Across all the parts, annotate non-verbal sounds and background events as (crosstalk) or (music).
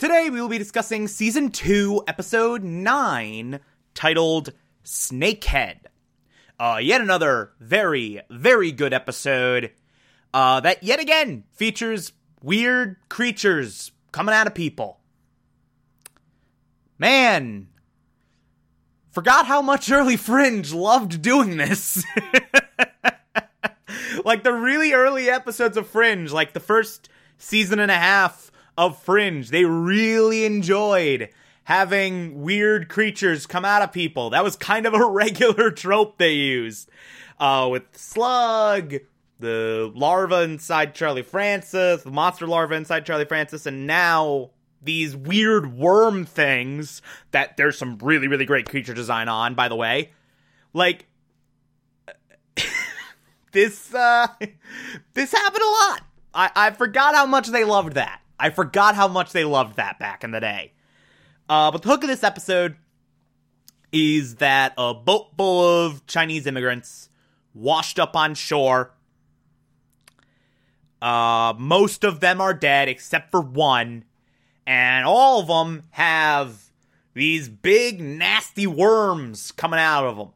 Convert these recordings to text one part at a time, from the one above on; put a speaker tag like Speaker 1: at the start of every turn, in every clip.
Speaker 1: Today we will be discussing season 2, episode 9, titled Snakehead. Uh, yet another very, very good episode uh, that yet again features weird creatures coming out of people. Man, forgot how much (laughs) early Fringe loved doing this. (laughs) like the really early episodes of Fringe, like the first season and a half of Fringe. They really enjoyed having weird creatures come out of people. That was kind of a (laughs) regular trope they used. Uh, with Slug, the larva inside Charlie Francis, the monster larva inside Charlie Francis, and now these weird worm things that there's some really, really great creature design on, by the way. Like, (laughs) this, uh, (laughs) this happened a lot. I, I forgot how much they loved that. I forgot how much they loved that back in the day. Uh, but the hook of this episode is that a boat full of Chinese immigrants washed up on shore. Uh, most of them are dead except for one, and all of them have these big nasty worms coming out of them.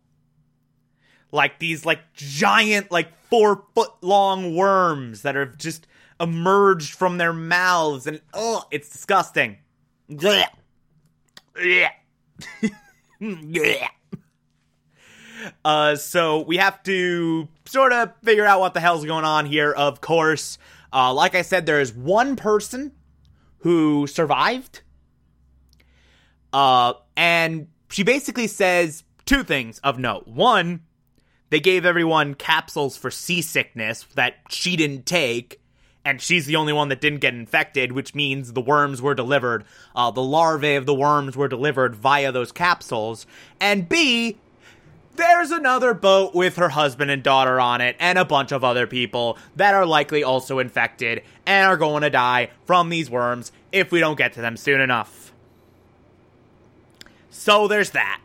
Speaker 1: Like these like giant like 4 foot long worms that are just emerged from their mouths, and oh, it's disgusting. Yeah, yeah. (laughs) uh, so we have to sort of figure out what the hell's going on here. Of course, uh, like I said, there is one person who survived, uh, and she basically says two things of note. One, they gave everyone capsules for seasickness that she didn't take and she's the only one that didn't get infected, which means the worms were delivered, uh, the larvae of the worms were delivered via those capsules. And B, there's another boat with her husband and daughter on it, and a bunch of other people that are likely also infected and are going to die from these worms if we don't get to them soon enough. So there's that.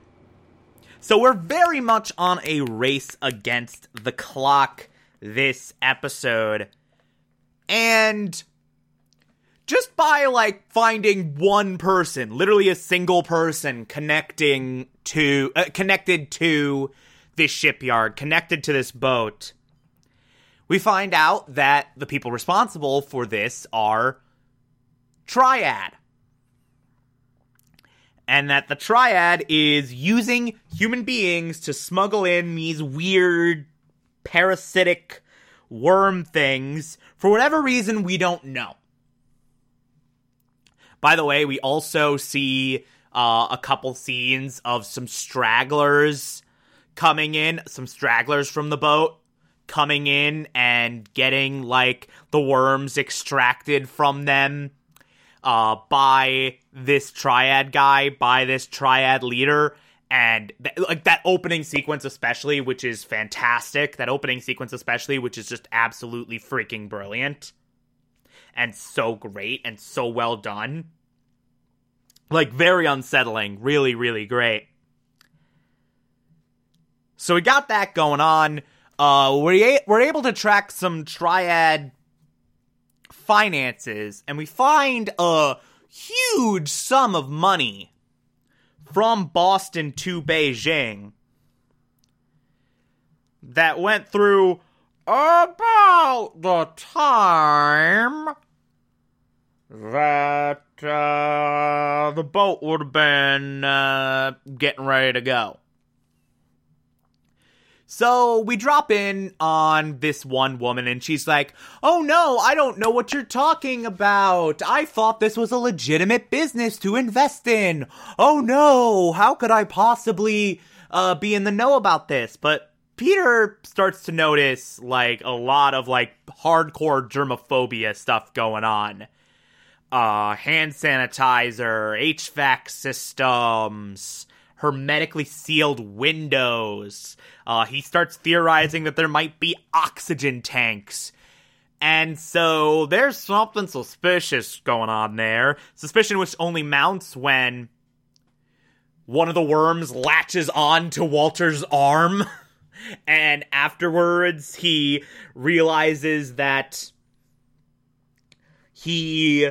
Speaker 1: So we're very much on a race against the clock this episode and just by like finding one person, literally a single person connecting to uh, connected to this shipyard, connected to this boat, we find out that the people responsible for this are Triad. And that the Triad is using human beings to smuggle in these weird parasitic worm things for whatever reason we don't know. By the way, we also see uh, a couple scenes of some stragglers coming in, some stragglers from the boat coming in and getting like the worms extracted from them uh, by this triad guy, by this triad leader and th- like that opening sequence especially which is fantastic that opening sequence especially which is just absolutely freaking brilliant and so great and so well done. Like very unsettling really really great. So we got that going on. Uh we're, we're able to track some triad finances and we find a huge sum of money from Boston to Beijing that went through about the time that uh, the boat would have been uh, getting ready to go. So we drop in on this one woman, and she's like, Oh no, I don't know what you're talking about. I thought this was a legitimate business to invest in. Oh no, how could I possibly uh, be in the know about this? But Peter starts to notice like a lot of like hardcore germophobia stuff going on. uh, hand sanitizer, HVAC systems, hermetically sealed windows. Uh, he starts theorizing that there might be oxygen tanks. And so there's something suspicious going on there. Suspicion which only mounts when one of the worms latches on to Walter's arm. (laughs) and afterwards, he realizes that he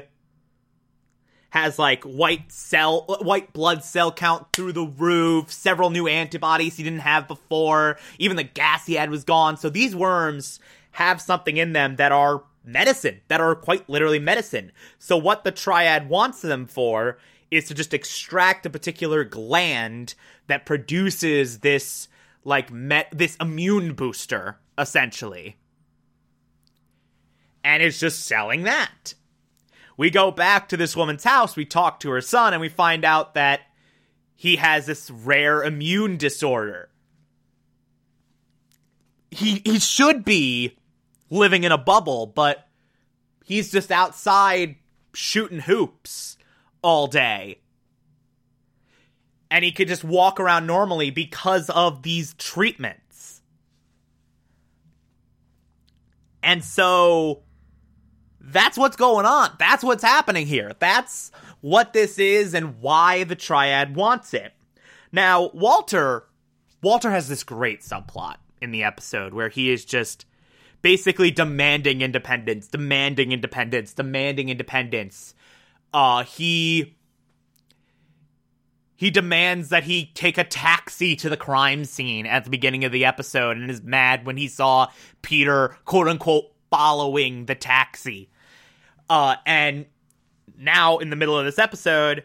Speaker 1: has like white cell white blood cell count through the roof several new antibodies he didn't have before even the gas he had was gone. So these worms have something in them that are medicine that are quite literally medicine. So what the triad wants them for is to just extract a particular gland that produces this like met this immune booster essentially. And is just selling that we go back to this woman's house, we talk to her son, and we find out that he has this rare immune disorder. He he should be living in a bubble, but he's just outside shooting hoops all day. And he could just walk around normally because of these treatments. And so that's what's going on. That's what's happening here. That's what this is and why the triad wants it. Now, Walter Walter has this great subplot in the episode where he is just basically demanding independence, demanding independence, demanding independence. Uh he he demands that he take a taxi to the crime scene at the beginning of the episode and is mad when he saw Peter quote unquote following the taxi. Uh, and now in the middle of this episode,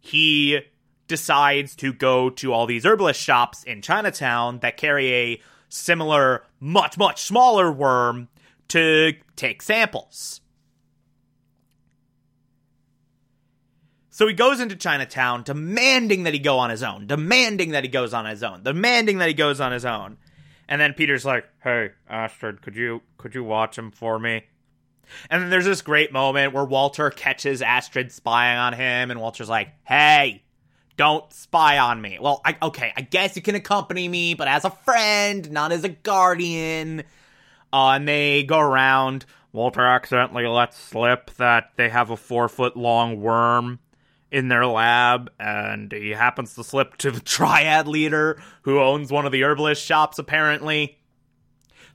Speaker 1: he decides to go to all these herbalist shops in Chinatown that carry a similar, much, much smaller worm to take samples. So he goes into Chinatown demanding that he go on his own, demanding that he goes on his own, demanding that he goes on his own. And then Peter's like, "Hey, Astrid, could you could you watch him for me?" And then there's this great moment where Walter catches Astrid spying on him, and Walter's like, "Hey, don't spy on me." Well, I, okay, I guess you can accompany me, but as a friend, not as a guardian. Uh, and they go around. Walter accidentally lets slip that they have a four foot long worm in their lab, and he happens to slip to the (laughs) triad leader who owns one of the herbalist shops, apparently.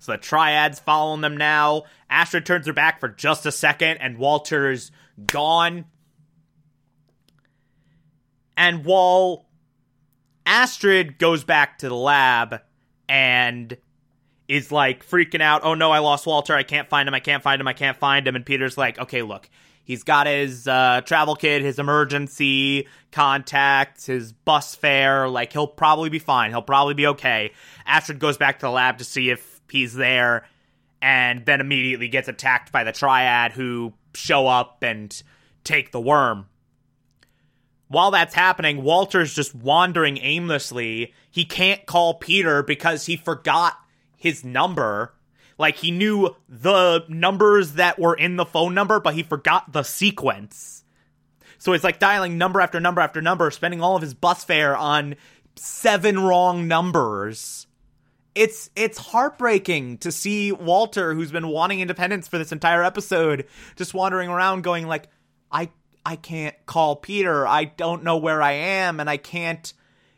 Speaker 1: So the triad's following them now. Astrid turns her back for just a second, and Walter's gone. And while Astrid goes back to the lab and is like freaking out, oh no, I lost Walter, I can't find him, I can't find him, I can't find him. And Peter's like, okay, look, he's got his uh, travel kit, his emergency contacts, his bus fare, like he'll probably be fine, he'll probably be okay. Astrid goes back to the lab to see if he's there and then immediately gets attacked by the triad who show up and take the worm. While that's happening, Walter's just wandering aimlessly. He can't call Peter because he forgot his number. Like he knew the numbers that were in the phone number, but he forgot the sequence. So it's like dialing number after number after number, spending all of his bus fare on seven wrong numbers it's it's heartbreaking to see Walter, who's been wanting independence for this entire episode, just wandering around going like, I I can't call Peter. I don't know where I am, and I can't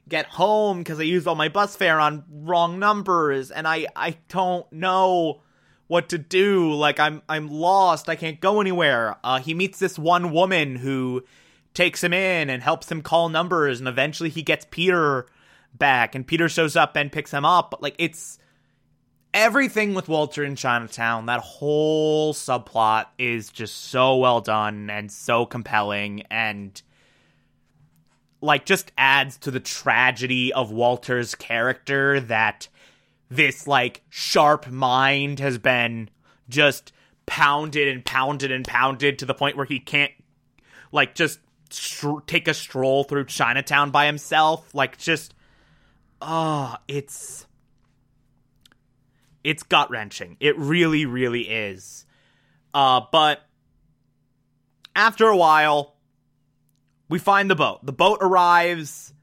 Speaker 1: get home because I used all my bus fare on wrong numbers, and I I don't know what to do. Like I'm I'm lost. I can't go anywhere. Uh, he meets this one woman who takes him in and helps him call numbers, and eventually he gets Peter back and Peter shows up and picks him up. But like it's everything with Walter in Chinatown, that whole subplot is just so well done and so compelling and like just adds to the tragedy of Walter's character that this like sharp mind has been just pounded and pounded and pounded to the point where he can't like just take a stroll through Chinatown by himself like just oh, it's it's gut wrenching. It really, really is. Uh, but After a while, we find the boat. The boat arrives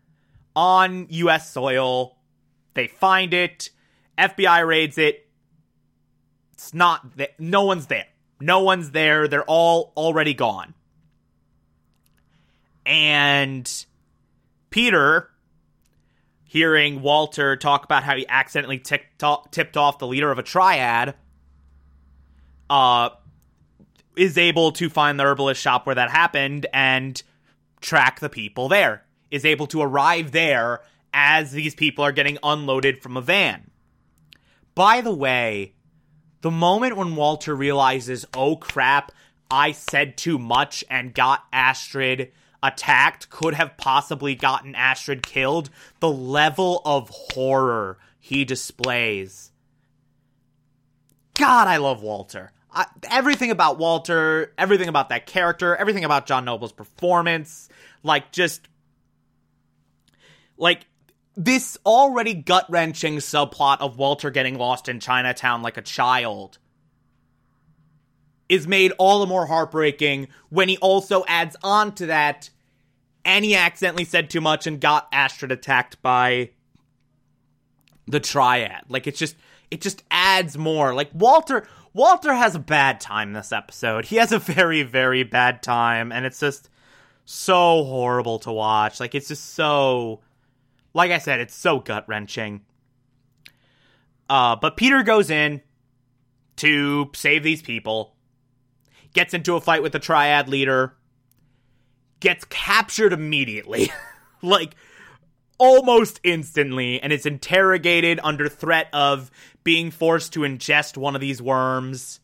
Speaker 1: on US soil. They find it. FBI raids it. It's not th- no one's there. No one's there. They're all already gone. And Peter hearing Walter talk about how he accidentally tipped off, the leader of a triad uh is able to find the herbalist shop where that happened and track the people there. Is able to arrive there as these people are getting unloaded from a van. By the way, the moment when Walter realizes, oh crap, I said too much and got Astrid attacked, could have possibly gotten Astrid killed, the level of horror he displays. God, I love Walter. I, everything about Walter, everything about that character, everything about John Noble's performance, like just like this already gut wrenching subplot of Walter getting lost in Chinatown like a child is made all the more heartbreaking when he also adds on to that and he accidentally said too much and got Astrid attacked by the triad. Like it's just it just adds more. Like Walter Walter has a bad time this episode. He has a very very bad time and it's just so horrible to watch. Like it's just so like I said, it's so gut wrenching. Uh, but Peter goes in to save these people, gets into a fight with the triad leader, gets captured immediately. (laughs) like, almost instantly, and is interrogated under threat of being forced to ingest one of these worms.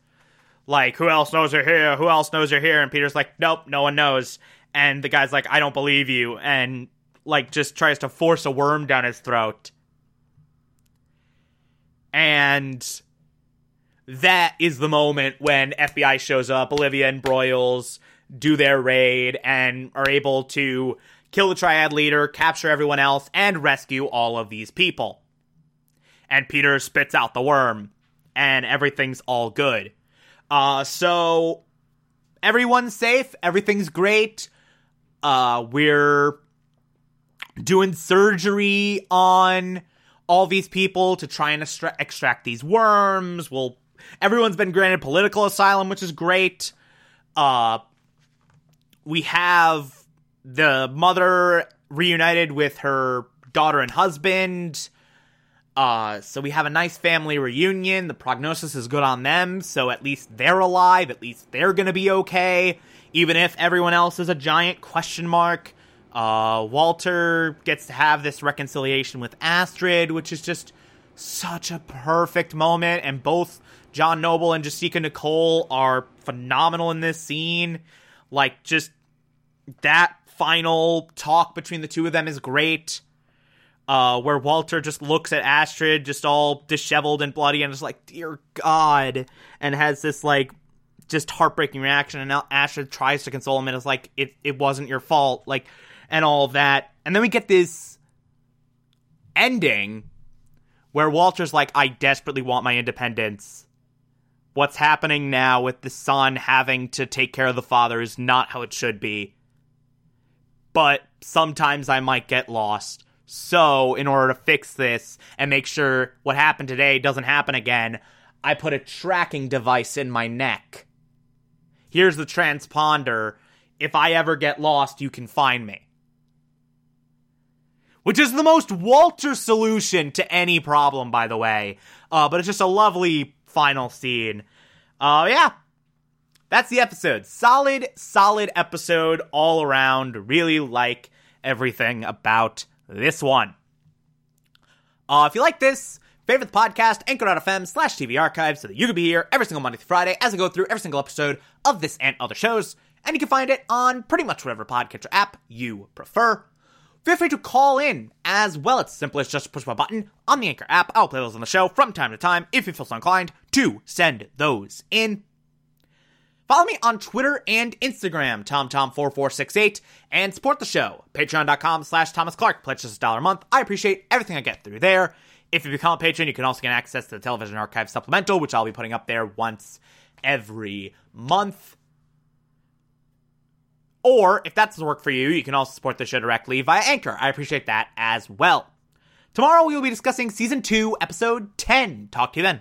Speaker 1: Like, who else knows you're here? Who else knows you're here? And Peter's like, nope, no one knows. And the guy's like, I don't believe you. And like just tries to force a worm down his throat. And that is the moment when FBI shows up, Olivia and Broyles do their raid and are able to kill the triad leader, capture everyone else, and rescue all of these people. And Peter spits out the worm, and everything's all good. Uh, so everyone's safe, everything's great. Uh, we're doing surgery on all these people to try and extra- extract these worms. Well, everyone's been granted political asylum, which is great. Uh, we have the mother reunited with her daughter and husband. Uh, so we have a nice family reunion. The prognosis is good on them, so at least they're alive. At least they're gonna be okay, even if everyone else is a giant question mark. Uh, Walter gets to have this reconciliation with Astrid, which is just such a perfect moment. And both John Noble and Jasika Nicole are phenomenal in this scene. Like, just that final talk between the two of them is great. Uh, where Walter just looks at Astrid, just all disheveled and bloody, and is like, "Dear God," and has this like just heartbreaking reaction. And now Astrid tries to console him, and is like, "It it wasn't your fault." Like and all that. And then we get this ending where Walter's like, I desperately want my independence. What's happening now with the son having to take care of the father is not how it should be. But sometimes I might get lost. So, in order to fix this and make sure what happened today doesn't happen again, I put a tracking device in my neck. Here's the transponder. If I ever get lost, you can find me which is the most Walter solution to any problem, by the way. Uh, but it's just a lovely final scene. Uh, yeah. That's the episode. Solid, solid episode all around. Really like everything about this one. Uh, if you like this, favorite the podcast, anchor.fm slash TV archive so that you can be here every single Monday through Friday as I go through every single episode of this and other shows. And you can find it on pretty much whatever podcatcher app you prefer feel free to call in as well. It's simple as just push my button on the Anchor app. I'll play those on the show from time to time if you feel so inclined to send those in. Follow me on Twitter and Instagram, TomTom4468, and support the show. Patreon.com slash Thomas Clark. Pledge just a dollar a month. I appreciate everything I get through there. If you become a patron, you can also get access to the Television Archive Supplemental, which I'll be putting up there once every month. Or if that doesn't work for you, you can also support the show directly via Anchor. I appreciate that as well. Tomorrow we will be discussing season 2, episode 10. Talk to you then.